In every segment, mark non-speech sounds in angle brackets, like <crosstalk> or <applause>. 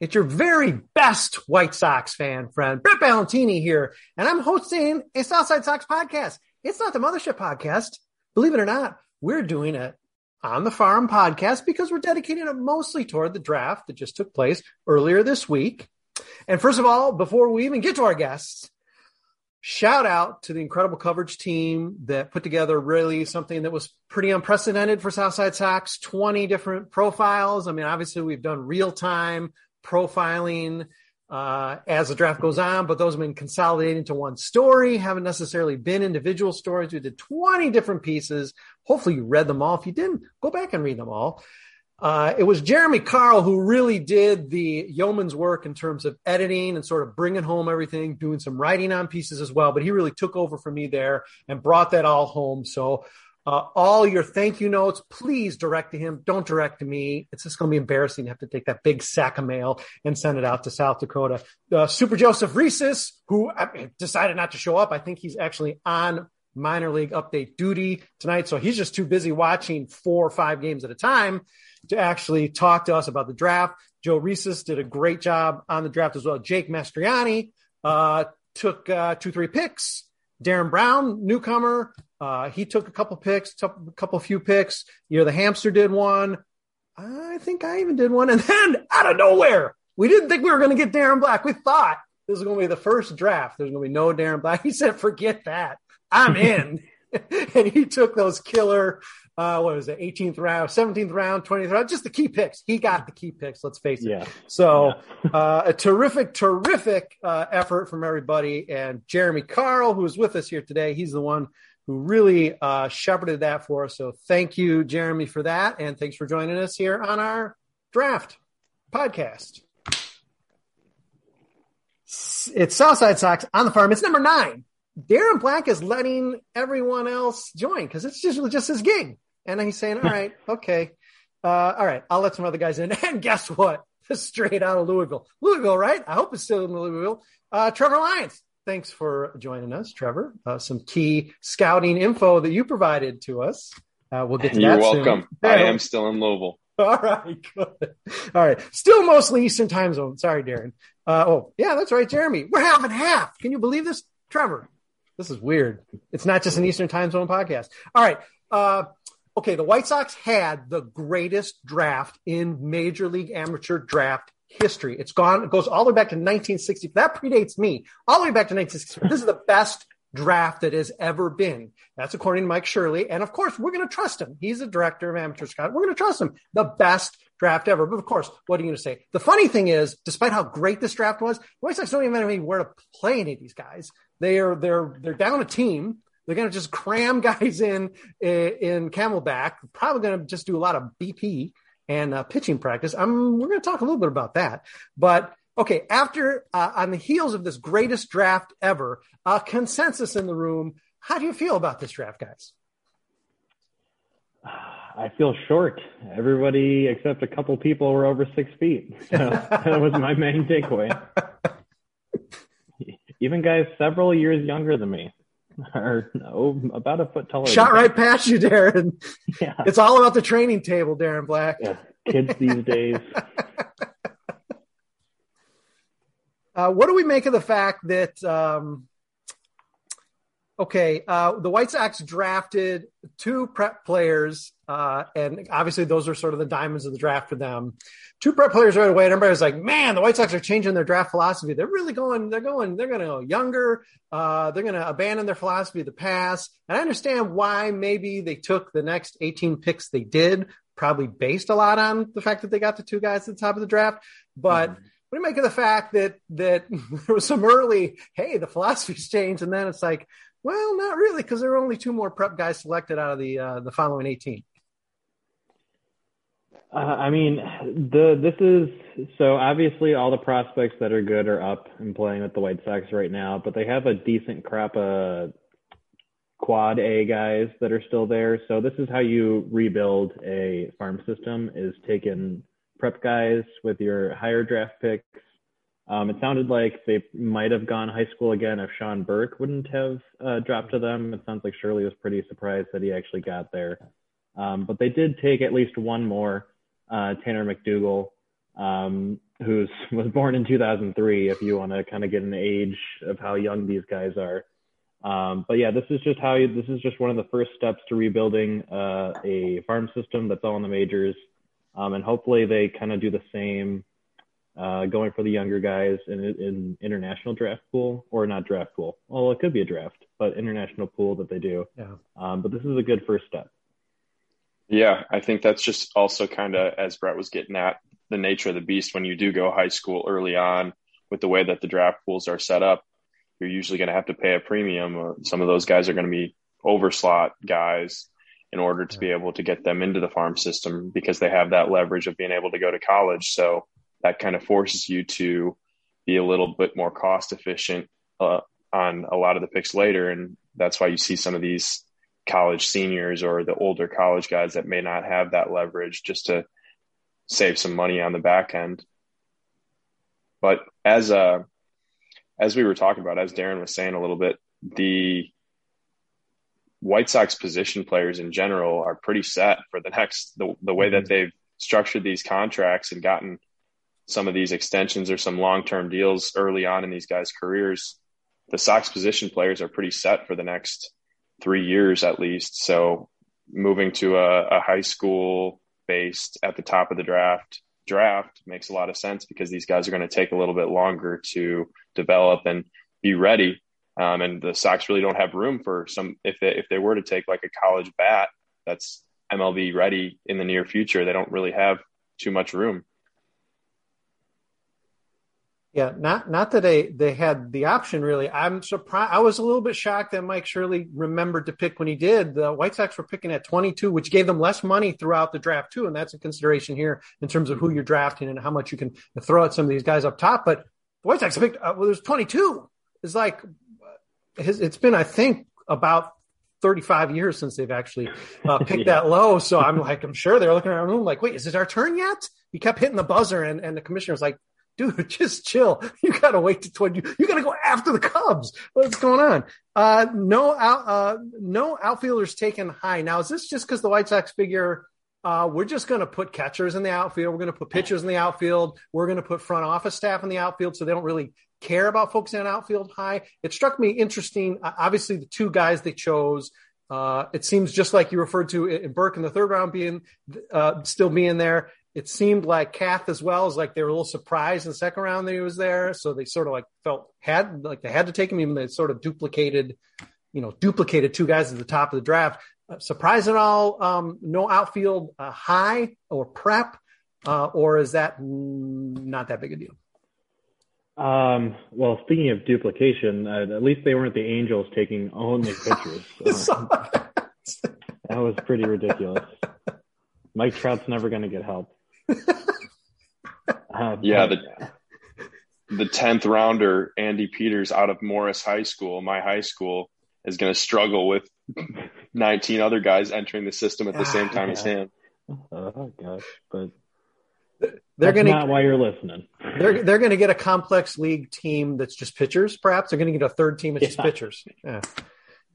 It's your very best White Sox fan friend, Brett Ballantini here, and I'm hosting a Southside Sox podcast. It's not the Mothership podcast. Believe it or not, we're doing it on the farm podcast because we're dedicating it mostly toward the draft that just took place earlier this week. And first of all, before we even get to our guests, shout out to the incredible coverage team that put together really something that was pretty unprecedented for Southside Sox 20 different profiles. I mean, obviously, we've done real time profiling uh, as the draft goes on, but those have been consolidated into one story, haven't necessarily been individual stories. We did 20 different pieces. Hopefully, you read them all. If you didn't, go back and read them all. Uh, it was Jeremy Carl who really did the yeoman's work in terms of editing and sort of bringing home everything, doing some writing on pieces as well. But he really took over for me there and brought that all home. So, uh, all your thank you notes, please direct to him. Don't direct to me. It's just going to be embarrassing to have to take that big sack of mail and send it out to South Dakota. Uh, Super Joseph Reeses, who decided not to show up. I think he's actually on minor league update duty tonight. So he's just too busy watching four or five games at a time to actually talk to us about the draft. Joe Reeses did a great job on the draft as well. Jake Mastriani uh, took uh, two, three picks. Darren Brown, newcomer, uh, he took a couple picks, a couple few picks. You know, the hamster did one. I think I even did one. And then out of nowhere, we didn't think we were going to get Darren Black. We thought this was going to be the first draft. There's going to be no Darren Black. <laughs> He said, forget that. I'm in. <laughs> and he took those killer, uh, what was it, 18th round, 17th round, 20th round, just the key picks. He got the key picks, let's face it. Yeah. So <laughs> uh, a terrific, terrific uh, effort from everybody. And Jeremy Carl, who is with us here today, he's the one who really uh, shepherded that for us. So thank you, Jeremy, for that. And thanks for joining us here on our draft podcast. It's Southside Sox on the farm. It's number nine. Darren Black is letting everyone else join because it's just just his gig, and he's saying, "All right, okay, uh, all right, I'll let some other guys in." <laughs> And guess what? Straight out of Louisville, Louisville, right? I hope it's still in Louisville. Uh, Trevor Lyons, thanks for joining us, Trevor. Uh, some key scouting info that you provided to us. Uh, we'll get to You're that. welcome. Soon. I am still in Louisville. <laughs> All right, good. All right, still mostly Eastern time zone. Sorry, Darren. Uh, oh, yeah, that's right, Jeremy. We're half and half. Can you believe this, Trevor? This is weird. It's not just an Eastern time zone podcast. All right. Okay. The White Sox had the greatest draft in Major League Amateur draft history. It's gone, it goes all the way back to 1960. That predates me, all the way back to 1960. This is the best draft that has ever been. That's according to Mike Shirley. And of course, we're going to trust him. He's the director of amateur scouting. We're going to trust him. The best draft ever. But of course, what are you going to say? The funny thing is, despite how great this draft was, the White Sox don't even have where to play any of these guys. They are they're they're down a team. They're going to just cram <laughs> guys in in Camelback. Probably going to just do a lot of BP and uh, pitching practice. I'm, we're going to talk a little bit about that. But okay, after uh, on the heels of this greatest draft ever, uh, consensus in the room. How do you feel about this draft, guys? I feel short. Everybody except a couple people were over six feet. <laughs> So that was my main takeaway. <laughs> Even guys several years younger than me <laughs> are oh, about a foot taller. Shot right past you, Darren. <laughs> Yeah. It's all about the training table, Darren Black. Yeah. Kids these days. <laughs> Uh, what do we make of the fact that um, okay, uh, the White Sox drafted two prep players, uh, and obviously those are sort of the diamonds of the draft for them. Two prep players right away, and everybody was like, "Man, the White Sox are changing their draft philosophy. They're really going. They're going. They're going to go younger. Uh, they're going to abandon their philosophy of the past." And I understand why maybe they took the next 18 picks they did, probably based a lot on the fact that they got the two guys at the top of the draft, but. Mm-hmm what do you make of the fact that that <laughs> there was some early, hey, the philosophy's changed, and then it's like, well, not really, because there are only two more prep guys selected out of the uh, the following 18. Uh, I mean, the this is so obviously all the prospects that are good are up and playing with the White Sox right now, but they have a decent crop of quad A guys that are still there. So this is how you rebuild a farm system: is taking prep guys with your higher draft picks um, it sounded like they might have gone high school again if Sean Burke wouldn't have uh, dropped to them. It sounds like Shirley was pretty surprised that he actually got there. Um, but they did take at least one more, uh, Tanner McDougal, um, who was <laughs> born in 2003, if you want to kind of get an age of how young these guys are. Um, but yeah, this is just how you, this is just one of the first steps to rebuilding uh, a farm system that's all in the majors. Um, and hopefully they kind of do the same uh, going for the younger guys in in international draft pool or not draft pool. Well, it could be a draft, but international pool that they do. Yeah. Um, but this is a good first step. Yeah, I think that's just also kind of as Brett was getting at the nature of the beast when you do go high school early on with the way that the draft pools are set up. You're usually going to have to pay a premium. Or some of those guys are going to be overslot guys in order to be able to get them into the farm system because they have that leverage of being able to go to college. So that kind of forces you to be a little bit more cost efficient uh, on a lot of the picks later. And that's why you see some of these college seniors or the older college guys that may not have that leverage just to save some money on the back end. But as uh as we were talking about, as Darren was saying a little bit, the White Sox position players in general are pretty set for the next the, the way that mm-hmm. they've structured these contracts and gotten some of these extensions or some long term deals early on in these guys' careers, the Sox position players are pretty set for the next three years at least. So moving to a, a high school based at the top of the draft draft makes a lot of sense because these guys are going to take a little bit longer to develop and be ready. Um, and the Sox really don't have room for some if they if they were to take like a college bat that's MLB ready in the near future, they don't really have too much room. Yeah, not not that they they had the option really. I'm surprised. I was a little bit shocked that Mike Shirley remembered to pick when he did. The White Sox were picking at 22, which gave them less money throughout the draft too, and that's a consideration here in terms of who you're drafting and how much you can throw at some of these guys up top. But the White Sox picked uh, well, there's 22. It's like it's been I think about 35 years since they've actually uh, <laughs> picked yeah. that low. So I'm like, I'm sure they're looking around the room like, wait, is it our turn yet? He kept hitting the buzzer, and, and the commissioner was like, dude, <laughs> just chill. You gotta wait to 20. You gotta go after the Cubs. What's going on? Uh, no out, uh, no outfielders taken high. Now, is this just because the White Sox figure, uh, we're just going to put catchers in the outfield. We're going to put pitchers in the outfield. We're going to put front office staff in the outfield. So they don't really care about focusing on outfield high. It struck me interesting. Obviously the two guys they chose, uh, it seems just like you referred to in Burke in the third round being uh, still being there, it seemed like Kath as well is like they were a little surprised in the second round that he was there, so they sort of like felt had like they had to take him, even they sort of duplicated, you know, duplicated two guys at the top of the draft. Uh, surprise at all? Um, no outfield uh, high or prep, uh, or is that not that big a deal? Um, well, speaking of duplication, uh, at least they weren't the Angels taking only pitchers. <laughs> Um, that was pretty ridiculous. Mike Trout's never going to get help. Uh, <laughs> yeah, the the tenth rounder Andy Peters out of Morris High School, my high school, is going to struggle with <laughs> 19 other guys entering the system at the same time yeah. as him. Oh gosh, but they're going to not why you're listening. They're they're going to get a complex league team that's just pitchers. Perhaps they're going to get a third team that's yeah. just pitchers. Yeah.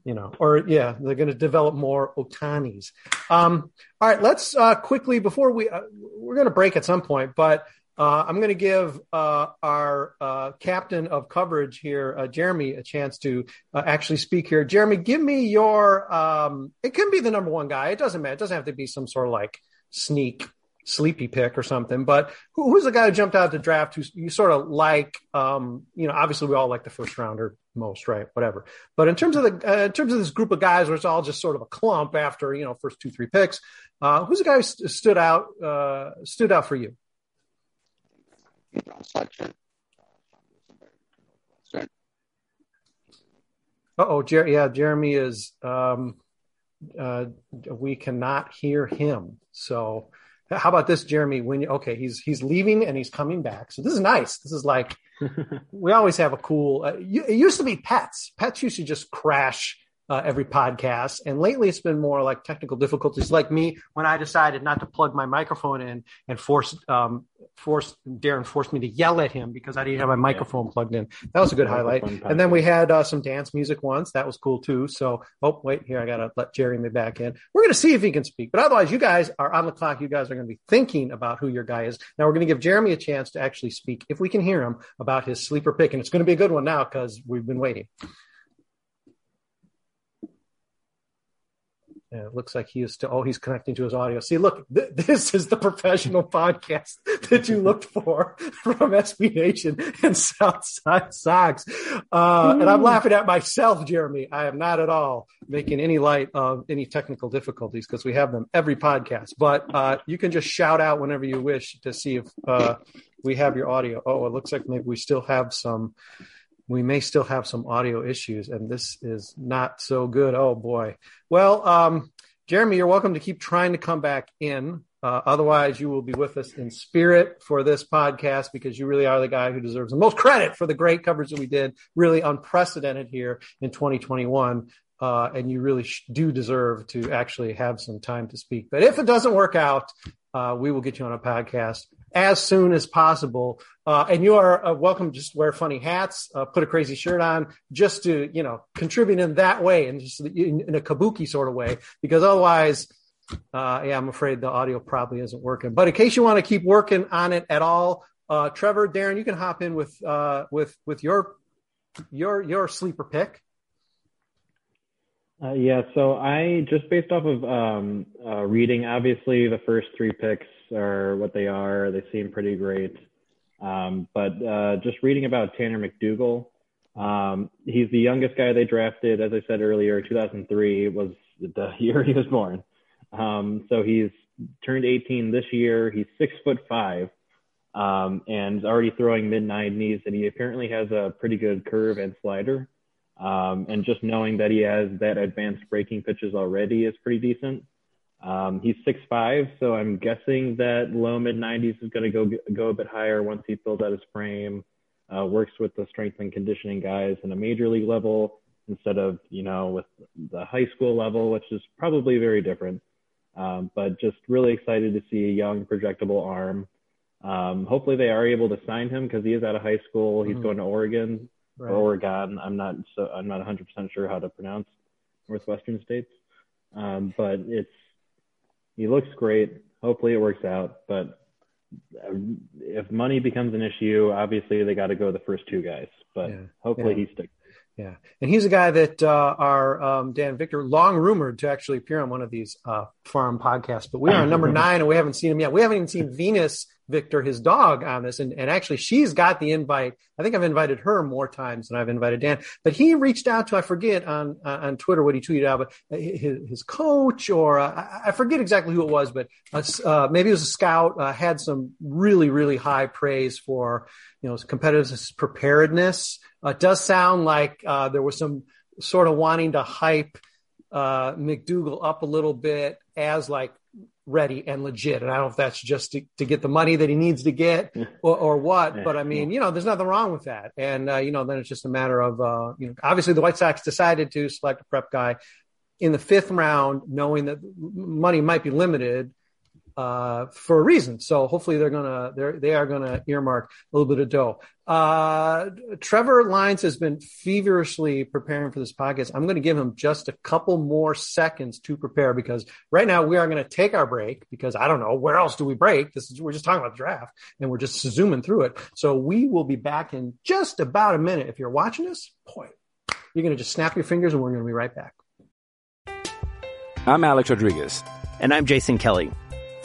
You know, or yeah, they're going to develop more Otanis. Um, all right, let's uh, quickly before we uh, we're going to break at some point, but uh, I'm going to give uh, our uh, captain of coverage here, uh, Jeremy, a chance to actually speak here. Jeremy, give me your. Um, it can be the number one guy. It doesn't matter. It doesn't have to be some sort of like sneak sleepy pick or something. But who, who's the guy who jumped out the draft who you sort of like? Um, you know, obviously we all like the first rounder most, right? Whatever. But in terms of the uh, in terms of this group of guys, where it's all just sort of a clump after you know first two three picks, uh, who's the guy who st- stood out uh, stood out for you? oh, Jer- yeah, Jeremy is. Um, uh, we cannot hear him. So how about this, Jeremy? When you, okay, he's he's leaving and he's coming back. So this is nice. This is like <laughs> we always have a cool. Uh, it used to be pets. Pets used to just crash uh, every podcast. And lately it's been more like technical difficulties, like me when I decided not to plug my microphone in and forced, um, forced Darren forced me to yell at him because I didn't have my microphone plugged in. That was a good highlight. And then we had uh, some dance music once. That was cool too. So, oh, wait, here, I got to let Jeremy back in. We're going to see if he can speak. But otherwise, you guys are on the clock. You guys are going to be thinking about who your guy is. Now we're going to give Jeremy a chance to actually speak, if we can hear him, about his sleeper pick. And it's going to be a good one now because we've been waiting. It looks like he is still, oh, he's connecting to his audio. See, look, th- <laughs> this is the professional <laughs> podcast that you looked for <laughs> from SB Nation and Southside Sox. Uh, and I'm laughing at myself, Jeremy. I am not at all making any light of any technical difficulties because we have them every podcast. But uh, you can just shout out whenever you wish to see if uh, we have your audio. Oh, it looks like maybe we still have some we may still have some audio issues, and this is not so good. Oh boy. Well, um, Jeremy, you're welcome to keep trying to come back in. Uh, otherwise, you will be with us in spirit for this podcast because you really are the guy who deserves the most credit for the great coverage that we did. Really unprecedented here in 2021. Uh, and you really sh- do deserve to actually have some time to speak. But if it doesn't work out, uh, we will get you on a podcast as soon as possible. Uh, and you are uh, welcome. To just wear funny hats, uh, put a crazy shirt on, just to you know contribute in that way, and just in, in a kabuki sort of way. Because otherwise, uh, yeah, I'm afraid the audio probably isn't working. But in case you want to keep working on it at all, uh, Trevor, Darren, you can hop in with uh, with with your your your sleeper pick. Uh, yeah, so I just based off of um, uh, reading, obviously the first three picks are what they are. They seem pretty great. Um, but uh, just reading about Tanner McDougal, um, he's the youngest guy they drafted. As I said earlier, 2003 was the <laughs> year he was born. Um, so he's turned 18 this year. He's six foot five um, and already throwing mid 90s, and he apparently has a pretty good curve and slider. Um, and just knowing that he has that advanced breaking pitches already is pretty decent. Um, he's 6'5", so I'm guessing that low mid 90s is going to go go a bit higher once he fills out his frame. Uh, works with the strength and conditioning guys in a major league level instead of you know with the high school level, which is probably very different. Um, but just really excited to see a young projectable arm. Um, hopefully they are able to sign him because he is out of high school. He's mm-hmm. going to Oregon, right. or Oregon. I'm not so I'm not 100 percent sure how to pronounce Northwestern states, um, but it's he looks great. Hopefully it works out, but uh, if money becomes an issue, obviously they got to go the first two guys. But yeah. hopefully yeah. he sticks. Yeah, and he's a guy that uh, our um, Dan Victor long rumored to actually appear on one of these uh, farm podcasts, but we are number <laughs> nine and we haven't seen him yet. We haven't even seen Venus Victor, his dog, on this, and, and actually she's got the invite. I think I've invited her more times than I've invited Dan. But he reached out to I forget on uh, on Twitter what he tweeted out, but his, his coach or uh, I forget exactly who it was, but uh, maybe it was a scout uh, had some really really high praise for you know competitiveness, preparedness. Uh, it does sound like uh, there was some sort of wanting to hype uh, McDougal up a little bit as like ready and legit. And I don't know if that's just to, to get the money that he needs to get <laughs> or, or what, but I mean, you know, there's nothing wrong with that. And, uh, you know, then it's just a matter of, uh, you know, obviously the White Sox decided to select a prep guy in the fifth round, knowing that money might be limited uh, for a reason. So hopefully they're gonna they're they are gonna earmark a little bit of dough. Uh, Trevor Lyons has been feverishly preparing for this podcast. I'm going to give him just a couple more seconds to prepare because right now we are going to take our break because I don't know where else do we break. This is we're just talking about the draft and we're just zooming through it. So we will be back in just about a minute. If you're watching this, boy, you're going to just snap your fingers and we're going to be right back. I'm Alex Rodriguez. And I'm Jason Kelly.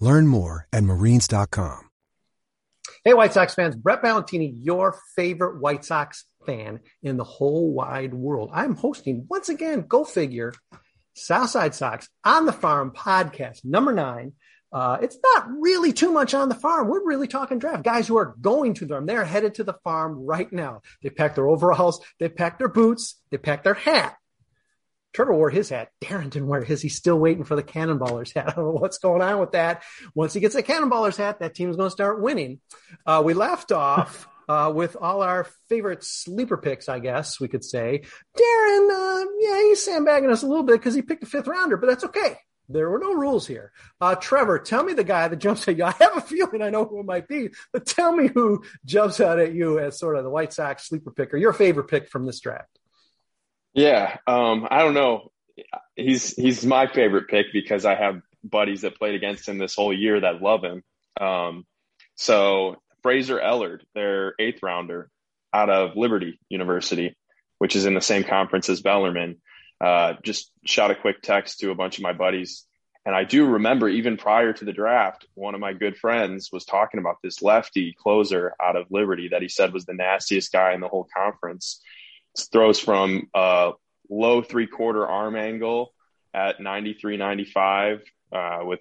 Learn more at marines.com. Hey, White Sox fans, Brett Ballantini, your favorite White Sox fan in the whole wide world. I'm hosting once again, go figure, Southside Sox on the Farm podcast, number nine. Uh, it's not really too much on the farm. We're really talking draft. Guys who are going to them, they're headed to the farm right now. They pack their overalls, they pack their boots, they pack their hat. Trevor wore his hat. Darren didn't wear his. He's still waiting for the Cannonballers hat. <laughs> I don't know what's going on with that. Once he gets the Cannonballers hat, that team's going to start winning. Uh, we left off <laughs> uh, with all our favorite sleeper picks, I guess we could say. Darren, uh, yeah, he's sandbagging us a little bit because he picked a fifth rounder, but that's okay. There were no rules here. Uh, Trevor, tell me the guy that jumps at you. <laughs> I have a feeling I know who it might be, but tell me who jumps out at you as sort of the White Sox sleeper pick or your favorite pick from this draft. Yeah, um, I don't know. He's he's my favorite pick because I have buddies that played against him this whole year that love him. Um, so Fraser Ellard, their eighth rounder out of Liberty University, which is in the same conference as Bellarmine, uh, just shot a quick text to a bunch of my buddies. And I do remember even prior to the draft, one of my good friends was talking about this lefty closer out of Liberty that he said was the nastiest guy in the whole conference throws from a low three quarter arm angle at 93, 95, uh, with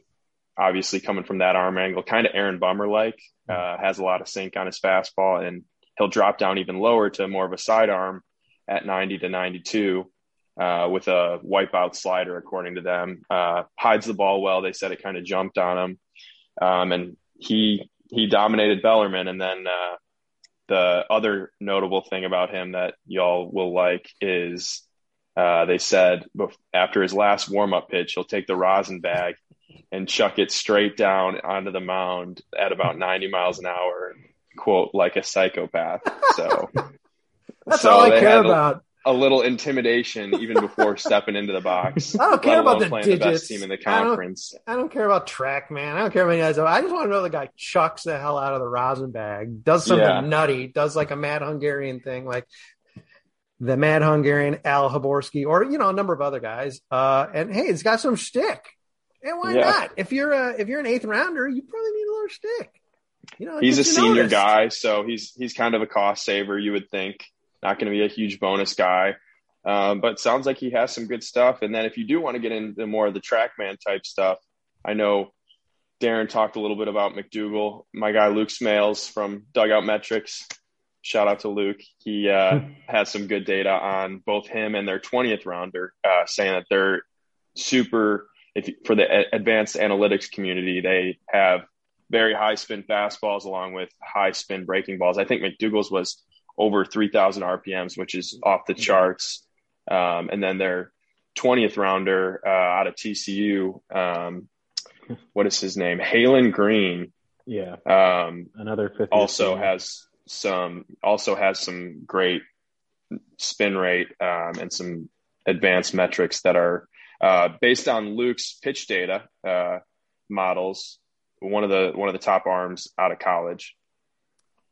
obviously coming from that arm angle, kind of Aaron Bummer like, uh, has a lot of sink on his fastball, and he'll drop down even lower to more of a sidearm at 90 to 92. Uh, with a wipeout slider, according to them, uh, hides the ball well. They said it kind of jumped on him, um, and he he dominated Bellarmine. And then uh, the other notable thing about him that y'all will like is uh, they said after his last warm up pitch, he'll take the rosin bag and chuck it straight down onto the mound at about 90 miles an hour, quote, like a psychopath. So <laughs> that's so all I care about a little intimidation even before <laughs> stepping into the box. I don't care about the playing digits. The best team in the conference. I don't, I don't, care about track, man. I don't care about any guys. I just want to know the guy chucks the hell out of the rosin bag, does something yeah. nutty, does like a mad Hungarian thing, like the mad Hungarian Al Hrabosky, or you know a number of other guys. Uh, and hey, it's got some shtick. And why yeah. not? If you're a if you're an eighth rounder, you probably need a little shtick. You know, he's a senior noticed. guy, so he's he's kind of a cost saver. You would think not going to be a huge bonus guy. Um, but sounds like he has some good stuff. And then if you do want to get into more of the TrackMan type stuff, I know Darren talked a little bit about McDougal. My guy Luke Smales from Dugout Metrics. Shout out to Luke. He uh, <laughs> has some good data on both him and their 20th rounder, uh, saying that they're super. If for the advanced analytics community, they have very high spin fastballs along with high spin breaking balls. I think McDougal's was over 3,000 RPMs, which is off the charts. Um, and then their 20th rounder uh, out of TCU, um, what is his name? Haylen Green. Yeah. Um, Another 50. Also has some, also has some great spin rate um, and some advanced metrics that are uh, based on Luke's pitch data uh, models. One of the one of the top arms out of college.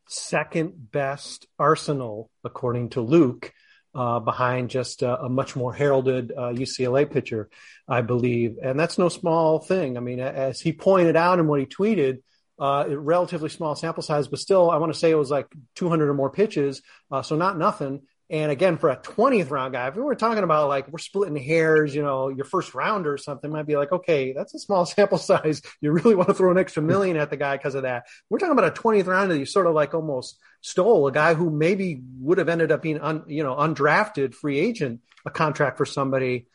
Second best arsenal, according to Luke, uh, behind just a, much more heralded uh, UCLA pitcher, I believe. And that's no small thing. I mean, as he pointed out in what he tweeted, uh, relatively small sample size, but still, I want to say it was like 200 or more pitches. Uh, so not nothing. And again, for a 20th round guy, if we were talking about like we're splitting hairs, you know, your first rounder or something might be like, okay, that's a small <laughs> sample size. You really want to throw an extra million at the guy because of that. We're talking about a 20th rounder that you sort of like almost stole a guy who maybe would have ended up being, un, you know, undrafted free agent, a contract for somebody.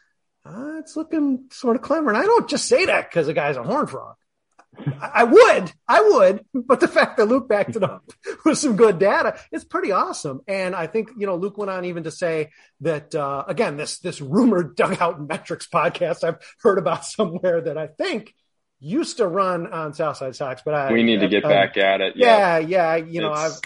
Uh, it's looking sort of clever. And I don't just say that because the guy's a horn frog. I would, I would, but the fact that Luke backed it up <laughs> with some good data, it's pretty awesome. And I think, you know, Luke went on even to say that, uh, again, this, this rumored <laughs> dugout metrics podcast I've heard about somewhere that I think used to run on Southside Sox, but I, we need to get I, back at it. Yeah. Yeah. yeah you know, I've,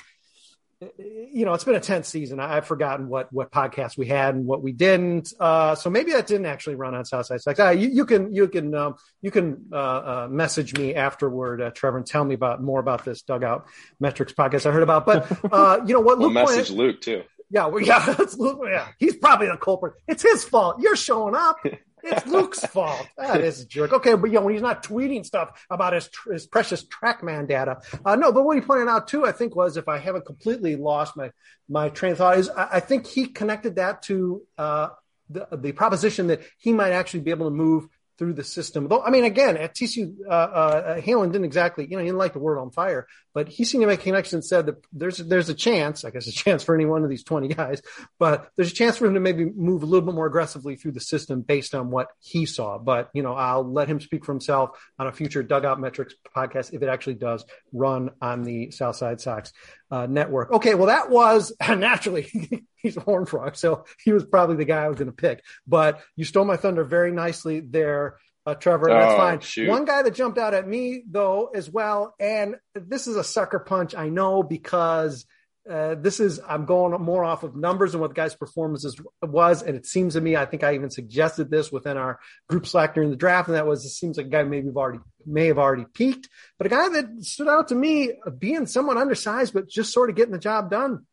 you know, it's been a tense season. I've forgotten what what podcasts we had and what we didn't. Uh, so maybe that didn't actually run on Southside Sox. Uh, you, you, can you can um, you can uh, uh, message me afterward, uh, Trevor, and tell me about more about this dugout metrics podcast I heard about. But uh, you know what? Luke we'll message pointed, Luke too. Yeah, well, yeah, <laughs> that's Luke, yeah. He's probably the culprit. It's his fault. You're showing up. <laughs> It's Luke's fault. That is a jerk. Okay, but you know, when he's not tweeting stuff about his his precious TrackMan data. Uh, no, but what he pointed out too, I think, was if I haven't completely lost my my train of thought, is I, I think he connected that to uh, the the proposition that he might actually be able to move through the system. Though, I mean, again, at TCU, uh, uh, Haylen didn't exactly, you know, he didn't like the word on fire, but he seemed to make a connection and said that there's, there's a chance, I guess a chance for any one of these 20 guys, but there's a chance for him to maybe move a little bit more aggressively through the system based on what he saw. But, you know, I'll let him speak for himself on a future dugout metrics podcast if it actually does run on the Southside Sox uh, network. Okay. Well, that was <laughs> naturally <laughs> he's a horn frog. So he was probably the guy I was going to pick, but you stole my thunder very nicely there. Uh, Trevor, that's oh, fine. Shoot. One guy that jumped out at me though as well, and this is a sucker punch, I know, because uh, this is I'm going more off of numbers and what the guy's performances was, and it seems to me I think I even suggested this within our group Slack during the draft, and that was it seems like a guy maybe have already may have already peaked, but a guy that stood out to me being somewhat undersized but just sort of getting the job done.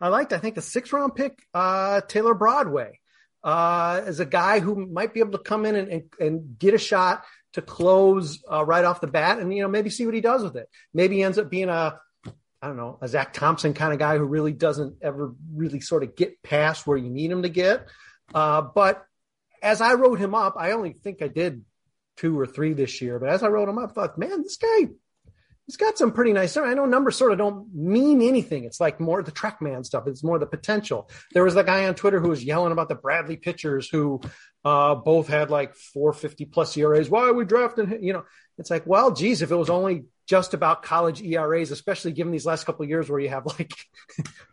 I liked I think the sixth round pick uh, Taylor Broadway uh, as a guy who might be able to come in and, and, and get a shot to close uh, right off the bat, and you know maybe see what he does with it. Maybe he ends up being a I don't know, a Zach Thompson kind of guy who really doesn't ever really sort of get past where you need him to get. Uh, but as I wrote him up, I only think I did two or three this year, but as I wrote him up, I thought, man, this guy, he's got some pretty nice. I know numbers sort of don't mean anything. It's like more the TrackMan stuff. It's more the potential. There was that guy on Twitter who was yelling about the Bradley pitchers who uh, both had like 450 plus ERAs. Why are we drafting? You know, it's like, well, geez, if it was only just about college ERAs, especially given these last couple of years where you have like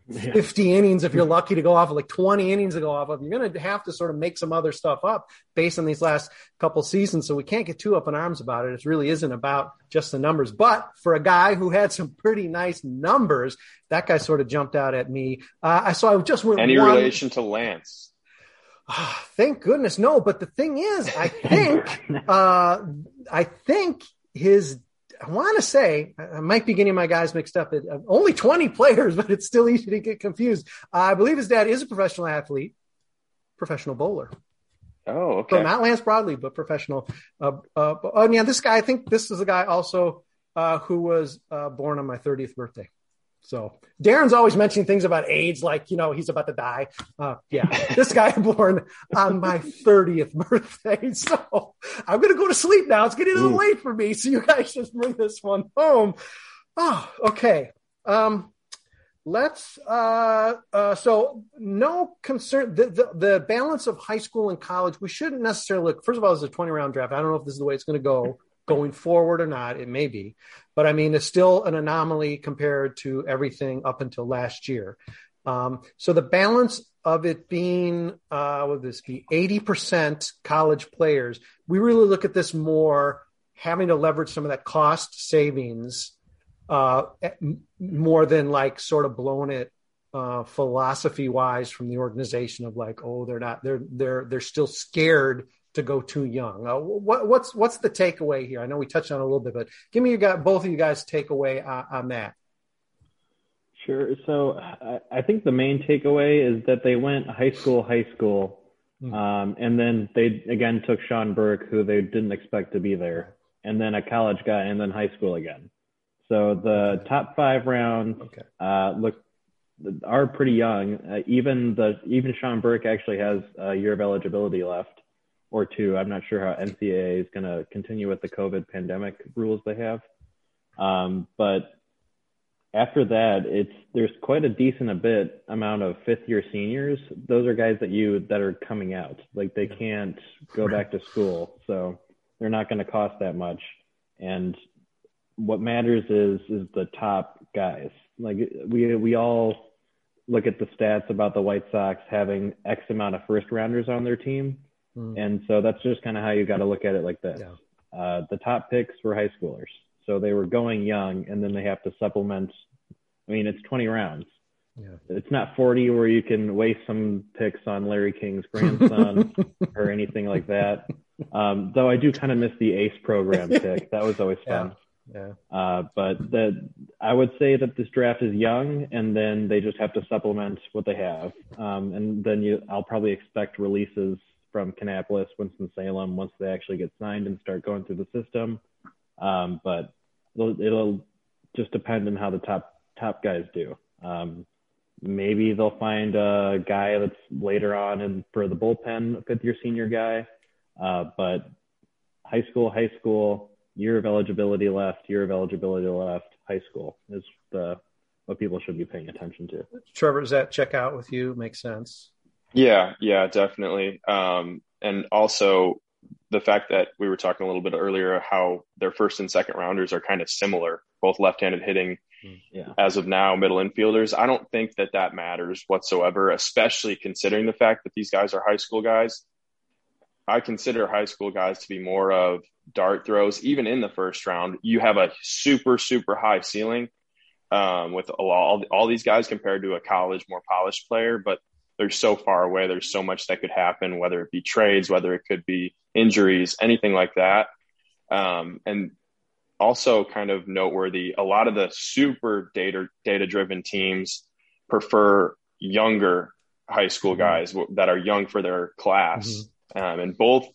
yeah. 50 innings if you're lucky to go off of like 20 innings to go off of. You're going to have to sort of make some other stuff up based on these last couple seasons. So we can't get too up in arms about it. It really isn't about just the numbers. But for a guy who had some pretty nice numbers, that guy sort of jumped out at me. Uh, I saw I just went any one, relation to Lance. Uh, thank goodness no. But the thing is, I think <laughs> uh, I think his I want to say, I might be getting my guys mixed up. It, uh, only 20 players, <laughs> but it's still easy to get confused. Uh, I believe his dad is a professional athlete, professional bowler. Oh, okay. So not Lance Broadway, but professional. Uh, uh, oh, yeah, this guy, I think this is a guy also uh, who was uh, born on my 30th birthday. So Darren's always mentioning things about AIDS, like, you know, he's about to die. Uh, yeah, this guy <laughs> born on my 30th birthday. <laughs> So I'm going to go to sleep now. It's getting a little late for me. So you guys just bring this one home. Oh, okay. Um, let's, uh, uh, so no concern. The, the, the balance of high school and college, we shouldn't necessarily look, first of all, it's a 20 round draft. I don't know if this is the way it's going to go going forward or not. It may be, but I mean, it's still an anomaly compared to everything up until last year. Um, so the balance of it being, uh, would this be 80% college players? We really look at this more having to leverage some of that cost savings, uh, more than like sort of blown it, uh, philosophy wise from the organization of like, oh, they're not, they're, they're, they're still scared to go too young. Uh, what, what's what's the takeaway here? I know we touched on a little bit, but give me your guy, both of you guys takeaway on, on that. Sure. So I, I, think the main takeaway is that they went high school, high school, mm-hmm. um, and then they again took Sean Burke, who they didn't expect to be there, and then a college guy, and then high school again. So the okay. top five rounds okay. uh, look are pretty young. Uh, even the even Sean Burke actually has a year of eligibility left or two. I'm not sure how NCAA is going to continue with the COVID pandemic rules they have. Um, but after that, it's there's quite a decent a bit amount of fifth year seniors. Those are guys that you that are coming out. Like they can't go back to school, so they're not going to cost that much. And what matters is is the top guys. Like we we all look at the stats about the White Sox having X amount of first rounders on their team Mm. And so that's just kind of how you got to look at it like this. Yeah. Uh, the top picks were high schoolers. So they were going young and then they have to supplement. I mean, it's 20 rounds. Yeah. It's not 40 where you can waste some picks on Larry King's grandson <laughs> or anything like that. Um, though I do kind of miss the ACE program <laughs> pick. That was always fun. Yeah. yeah. Uh, but the, I would say that this draft is young and then they just have to supplement what they have. Um, and then you, I'll probably expect releases from Kannapolis, Winston-Salem, once they actually get signed and start going through the system. Um, but it'll, it'll, just depend on how the top top guys do. Um, maybe they'll find a guy that's later on and for the bullpen, fifth year senior guy. Uh, but high school, high school, year of eligibility left, year of eligibility left, high school is the what people should be paying attention to. Trevor, does that check out with you? Makes sense. Yeah, yeah, definitely. Um, and also the fact that we were talking a little bit earlier how their first and second rounders are kind of similar, both left-handed hitting. Mm, yeah. As of now, middle infielders. I don't think that that matters whatsoever, especially considering the fact that these guys are high school guys. I consider high school guys to be more of dart throws. Even in the first round, you have a super, super high ceiling um, with all, all these guys compared to a college, more polished player. But they're so far away. There's so much that could happen, whether it be trades, whether it could be injuries, anything like that. Um, and also kind of noteworthy, a lot of the super data data driven teams prefer younger high school mm-hmm. guys that are young for their class. Mm-hmm. Um, and both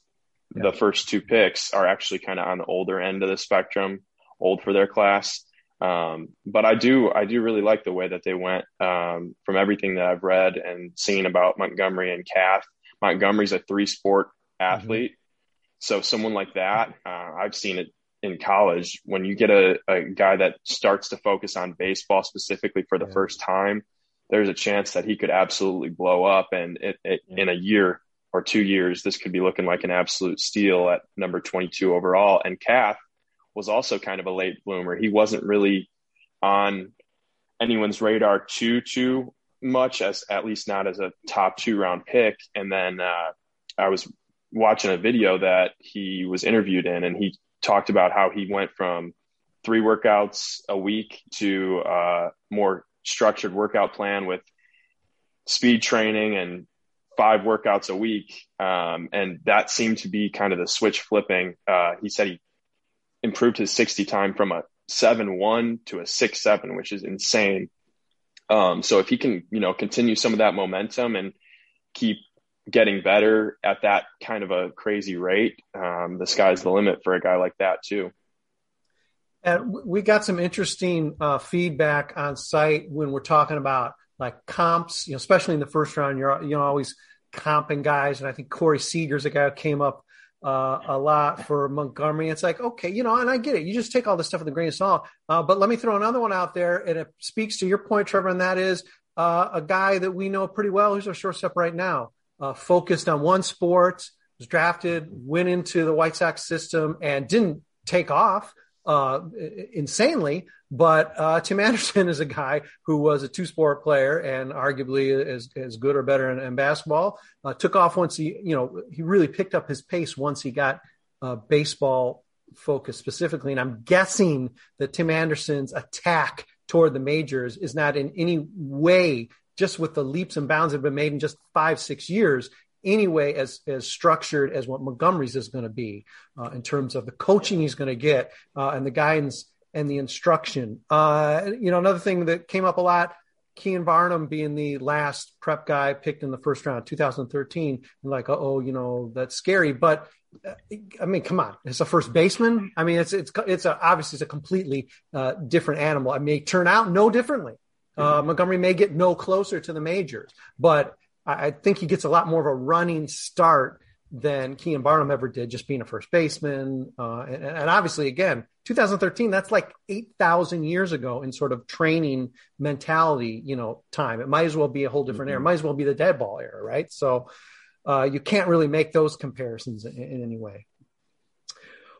yeah. the first two picks are actually kind of on the older end of the spectrum, old for their class. Um, but I do, I do really like the way that they went um, from everything that I've read and seen about Montgomery and Kath. Montgomery's a three sport athlete. Mm-hmm. So someone like that, uh, I've seen it in college. When you get a, a, guy that starts to focus on baseball specifically for the yeah. first time, there's a chance that he could absolutely blow up. And it, it, yeah. in a year or two years, this could be looking like an absolute steal at number 22 overall. And Kath, was also kind of a late bloomer. He wasn't really on anyone's radar too too much as at least not as a top two round pick. And then uh, I was watching a video that he was interviewed in, and he talked about how he went from three workouts a week to a uh, more structured workout plan with speed training and five workouts a week. Um, and that seemed to be kind of the switch flipping. Uh, he said he improved his 60 time from a 7-1 to a 6-7, which is insane. Um, so if he can, you know, continue some of that momentum and keep getting better at that kind of a crazy rate, um, the sky's the limit for a guy like that too. And we got some interesting uh, feedback on site when we're talking about like comps, you know, especially in the first round. You're you know always comping guys, and I think Corey Seager's a guy who came up uh, a lot for Montgomery. It's like, okay, you know, and I get it. You just take all this stuff with a grain of salt. Uh, but let me throw another one out there, and it speaks to your point, Trevor, and that is uh, a guy that we know pretty well who's our shortstop right now, uh, focused on one sport, was drafted, went into the White Sox system, and didn't take off uh, insanely. But uh, Tim Anderson is a guy who was a two sport player and arguably as, as good or better in, in basketball. Uh, took off once he, you know, he really picked up his pace once he got uh, baseball focused specifically. And I'm guessing that Tim Anderson's attack toward the majors is not in any way just with the leaps and bounds that have been made in just five, six years, anyway as as structured as what Montgomery's is going to be uh, in terms of the coaching he's going to get uh, and the guidance and the instruction. Uh, you know, another thing that came up a lot. Keon Barnum being the last prep guy picked in the first round, 2013, like, oh, you know, that's scary. But uh, I mean, come on, it's a first baseman. I mean, it's it's it's a, obviously it's a completely uh, different animal. It may turn out no differently. Uh, mm-hmm. Montgomery may get no closer to the majors, but I, think he gets a lot more of a running start than Keon Barnum ever did, just being a first baseman. Uh, and, and, obviously, again, 2013, that's like 8,000 years ago in sort of training mentality, you know, time. It might as well be a whole different mm-hmm. era. It might as well be the dead ball era, right? So uh, you can't really make those comparisons in, in any way.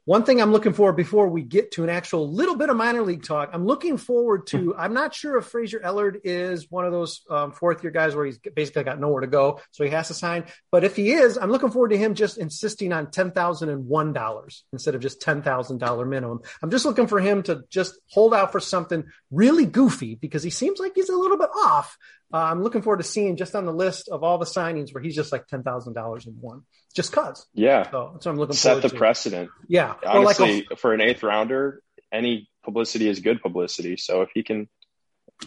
One thing I'm looking for before we get to an actual little bit of minor league talk, I'm looking forward to. I'm not sure if Fraser Ellard is one of those um, fourth year guys where he's basically got nowhere to go, so he has to sign. But if he is, I'm looking forward to him just insisting on ten thousand and one dollars instead of just ten thousand dollar minimum. I'm just looking for him to just hold out for something really goofy because he seems like he's a little bit off. Uh, I'm looking forward to seeing just on the list of all the signings where he's just like ten thousand dollars in one just cause. Yeah. So that's what I'm looking Set the to. precedent. Yeah. Honestly, like a, for an eighth rounder, any publicity is good publicity. So if he can,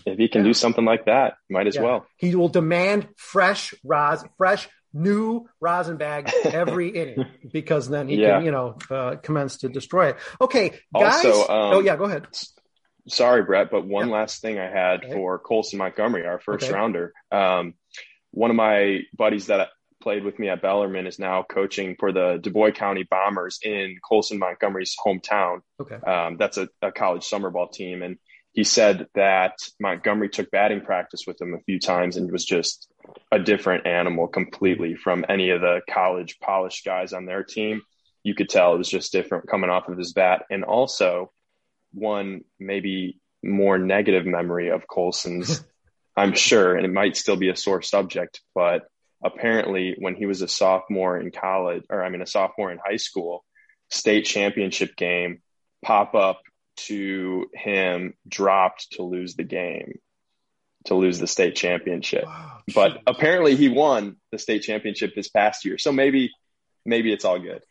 if he can yeah. do something like that, might as yeah. well. He will demand fresh ros, fresh new rosin bag every <laughs> inning because then he yeah. can, you know, uh, commence to destroy it. Okay, guys. Also, um, oh yeah, go ahead. Sorry, Brett, but one last thing I had okay. for Colson Montgomery, our first okay. rounder. Um, one of my buddies that played with me at Bellarmine, is now coaching for the Dubois County Bombers in Colson Montgomery's hometown. Okay. Um, that's a, a, college summer ball team. And he said that Montgomery took batting practice with him a few times and was just a different animal completely from any of the college polished guys on their team. You could tell it was just different coming off of his bat. And also, one maybe more negative memory of Colson's, <laughs> I'm sure, and it might still be a sore subject, but apparently when he was a sophomore in college, or I mean, a sophomore in high school, state championship game, pop up to him dropped to lose the game, to lose the state championship. Wow, but apparently he won the state championship this past year. So maybe, maybe it's all good.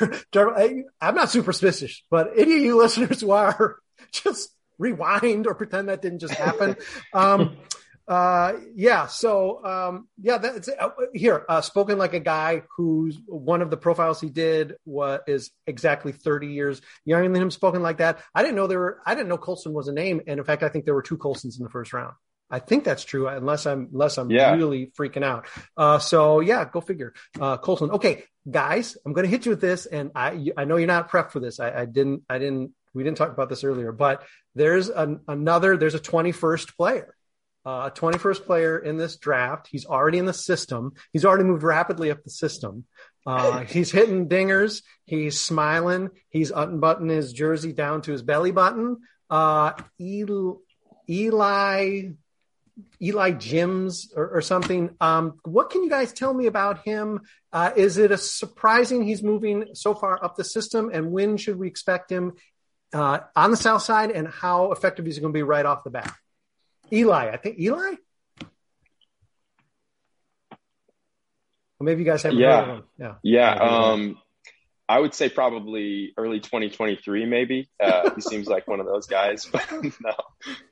I'm not superstitious, but any of you listeners who are, <laughs> just rewind or pretend that didn't just happen. <laughs> Um, uh, yeah. So, um, yeah, that's uh, here, uh, spoken like a guy who's one of the profiles he did was is exactly 30 years younger than him, spoken like that. I didn't know there were, I didn't know Colson was a name. And in fact, I think there were two Colsons in the first round. I think that's true, unless I'm unless I'm yeah. really freaking out. Uh, so yeah, go figure. Uh, Colson. Okay, guys, I'm going to hit you with this, and I I know you're not prepped for this. I, I didn't I didn't we didn't talk about this earlier, but there's an, another there's a 21st player uh, a 21st player in this draft. He's already in the system. He's already moved rapidly up the system. Uh, <laughs> he's hitting dingers. He's smiling. He's unbuttoning his jersey down to his belly button. Uh, Eli, Eli, Jims or, or something. Um, what can you guys tell me about him? Uh, is it a surprising he's moving so far up the system? And when should we expect him uh, on the south side? And how effective is he going to be right off the bat? Eli, I think Eli. Well, maybe you guys have yeah. Yeah. Yeah. Um, I would say probably early 2023, maybe. Uh, he seems like one of those guys, <laughs> but no.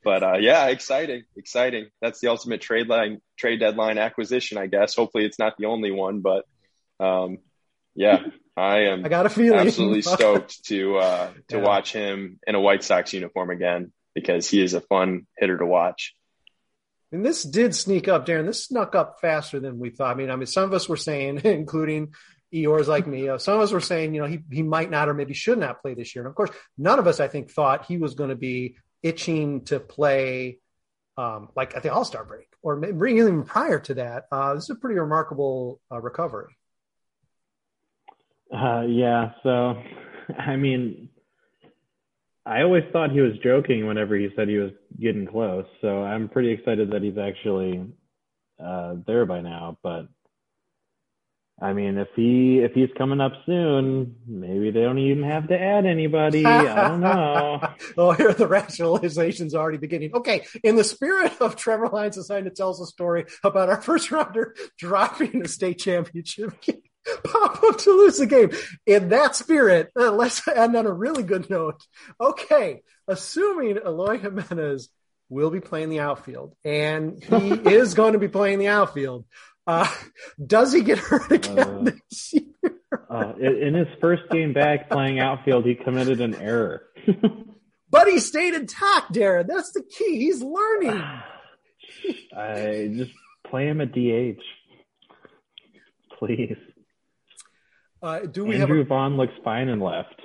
But uh, yeah, exciting, exciting. That's the ultimate trade line, trade deadline acquisition, I guess. Hopefully, it's not the only one, but um, yeah, I am. I got a feeling. absolutely <laughs> stoked to uh, to yeah. watch him in a White Sox uniform again because he is a fun hitter to watch. And this did sneak up, Darren. This snuck up faster than we thought. I mean, I mean, some of us were saying, <laughs> including Eeyores like me, uh, some of us were saying, you know, he he might not or maybe should not play this year. And of course, none of us, I think, thought he was going to be itching to play um, like at the All Star break or maybe even prior to that. Uh, this is a pretty remarkable uh, recovery. Uh, yeah. So, <laughs> I mean, I always thought he was joking whenever he said he was getting close. So I'm pretty excited that he's actually uh, there by now. But I mean, if he if he's coming up soon, maybe they don't even have to add anybody. I don't know. <laughs> oh, here the rationalizations already beginning. Okay, in the spirit of Trevor Lyons deciding to tell us a story about our first rounder dropping the state championship game. <laughs> pop up to lose the game. In that spirit, uh, let's end on a really good note. Okay, assuming Eloy Jimenez will be playing the outfield, and he <laughs> is going to be playing the outfield. Uh, does he get hurt again uh, <laughs> this year? uh, in his first game back playing outfield, he committed an error. <laughs> but he stayed intact, Darren. That's the key. He's learning. <sighs> I just play him at DH, please. Uh, do we Andrew have a, Vaughn looks fine and left.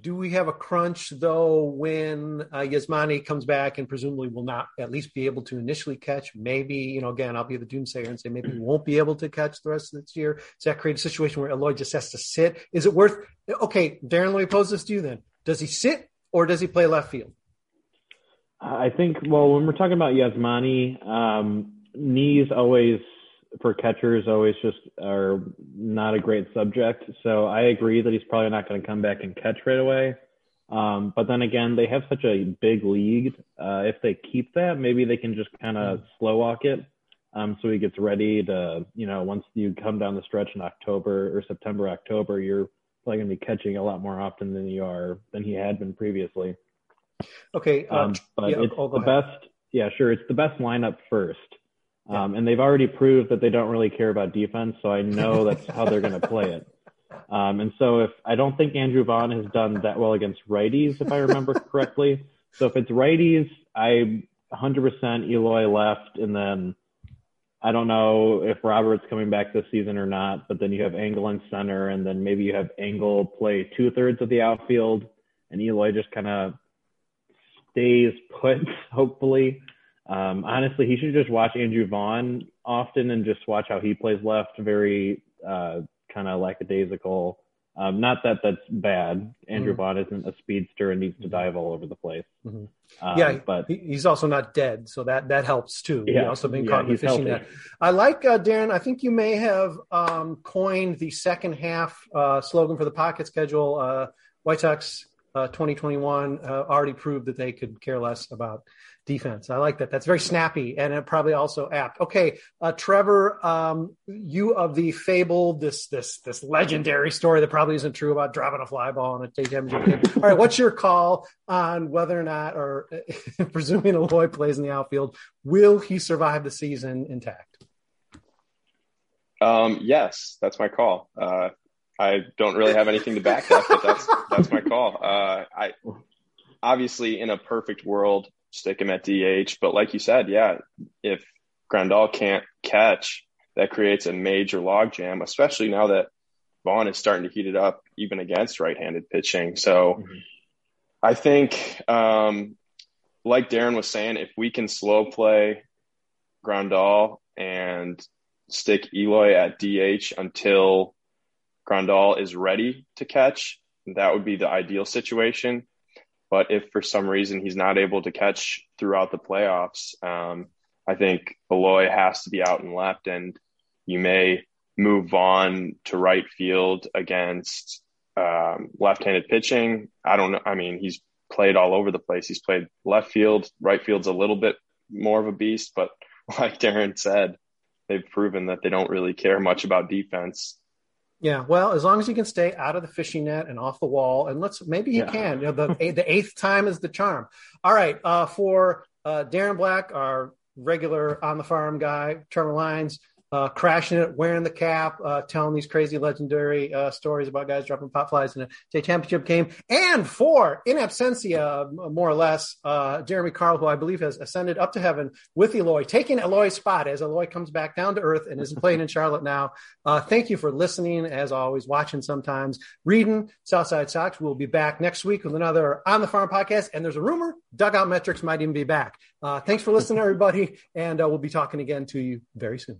Do we have a crunch though when uh, Yasmani comes back and presumably will not at least be able to initially catch? Maybe you know again I'll be the doomsayer and say maybe he won't be able to catch the rest of this year. Does that create a situation where Eloy just has to sit? Is it worth? Okay, Darren, let me pose this to you then. Does he sit or does he play left field? I think well when we're talking about Yasmani, um, knees always for catchers always just are not a great subject. So I agree that he's probably not going to come back and catch right away. Um, but then again, they have such a big league. Uh, if they keep that, maybe they can just kind of slow walk it. Um, so he gets ready to, you know, once you come down the stretch in October or September, October, you're probably going to be catching a lot more often than you are than he had been previously. Okay. Uh, um, but yeah, it's the best. Yeah, sure. It's the best lineup first. Um, and they've already proved that they don't really care about defense, so I know that's <laughs> how they're going to play it. Um, and so if I don't think Andrew Vaughn has done that well against righties, if I remember <laughs> correctly. So if it's righties, I 100% Eloy left, and then I don't know if Robert's coming back this season or not. But then you have Engel in center, and then maybe you have Engel play two thirds of the outfield, and Eloy just kind of stays put, <laughs> hopefully. Um, honestly, he should just watch Andrew Vaughn often and just watch how he plays left. Very uh, kind of lackadaisical. Um, not that that's bad. Andrew mm-hmm. Vaughn isn't a speedster and needs to dive all over the place. Mm-hmm. Um, yeah, but he's also not dead, so that that helps too. Yeah, also been caught yeah, in the fishing net. I like uh, Darren. I think you may have um, coined the second half uh, slogan for the pocket schedule. Uh, White Sox uh, 2021 uh, already proved that they could care less about defense. I like that. That's very snappy and probably also apt. Okay, uh, Trevor, um, you of the fable, this this this legendary story that probably isn't true about dropping a fly ball in a game. All right, what's your call on whether or not, or <laughs> presuming Eloy plays in the outfield, will he survive the season intact? Um, yes, that's my call. Uh, I don't really have anything to back that, but that's that's my call. Uh, I obviously in a perfect world, stick him at DH. But like you said, yeah, if Grandal can't catch, that creates a major logjam, especially now that Vaughn is starting to heat it up even against right-handed pitching. So mm-hmm. I think, um, like Darren was saying, if we can slow play Grandal and stick Eloy at DH until Grandal is ready to catch, that would be the ideal situation. But if for some reason he's not able to catch throughout the playoffs, um, I think Eloy has to be out and left, and you may move on to right field against um, left-handed pitching. I don't know. I mean, he's played all over the place. He's played left field, right field's a little bit more of a beast, but <laughs> like Darren said, they've proven that they don't really care much about defense. Yeah, well, as long as you can stay out of the fishing net and off the wall, and let's maybe he yeah. can. You know, the <laughs> the eighth time is the charm. All right, uh, for uh, Darren Black, our regular on the farm guy, Trevor Lyons, uh, crashing it, wearing the cap, uh, telling these crazy legendary uh, stories about guys dropping pop flies in a state championship game. And for in absentia, more or less, uh, Jeremy Carl, who I believe has ascended up to heaven with Eloy, taking Eloy's spot as Eloy comes back down to earth and is playing in Charlotte now. Uh, thank you for listening, as always, watching sometimes, reading South Side Sox. We'll be back next week with another On the Farm podcast. And there's a rumor Dugout Metrics might even be back. Uh, thanks for listening, everybody. And we'll be talking again to you very soon.